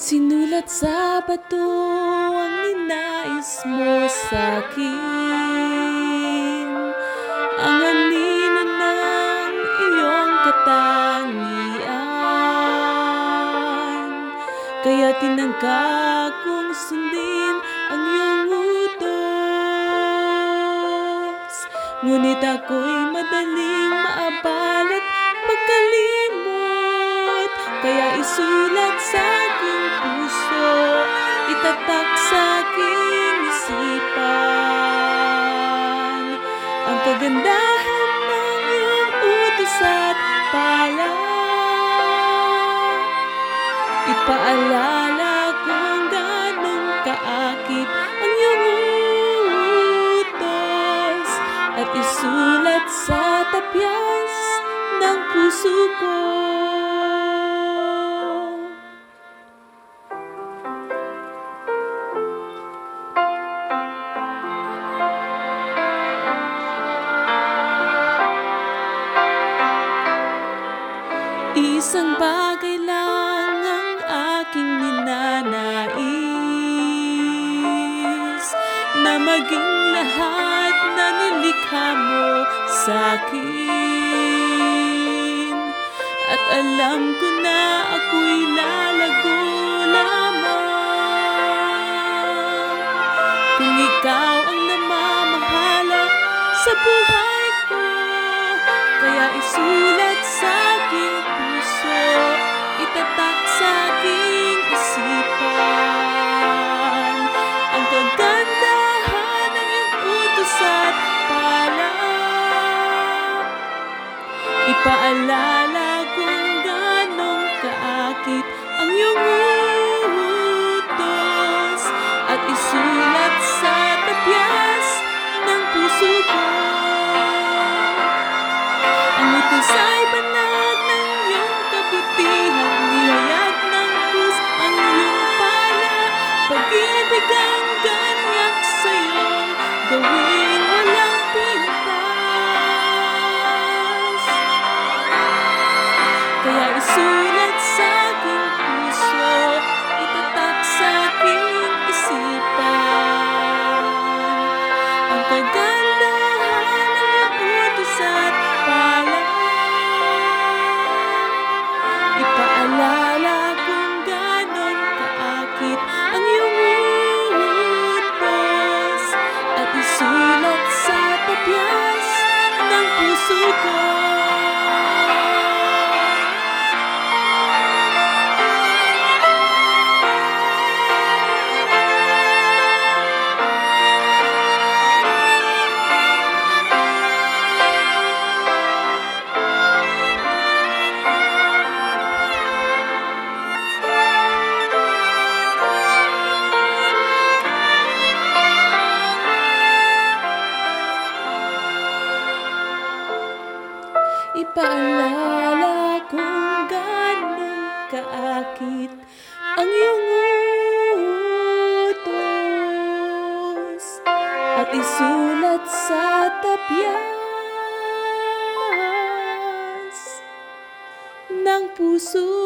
Sinulat sa bato ang ninais mo sa'kin Ang anino ng iyong katangian. Kaya tinangka kong sundin ang iyong utos. Ngunit ako'y madaling maabalat magkalimot. Kaya isulat sa aking puso Itatak sa aking isipan. Ang kagandahan ng iyong utos at pala. Ipaalala kung ganong kaakit ang iyong utos At isulat sa tapyas ng puso ko Isang bagay lang ang aking ninanais Na maging lahat na nilikha mo sa'kin At alam ko na ako'y lalago lamang. Kung ikaw ang namamahala sa buhay ko Kaya isulat Ipaalala kung ganong kaakit ang iyong Kaya paalala kung gano'n kaakit ang iyong utos at isulat sa tapyas ng puso.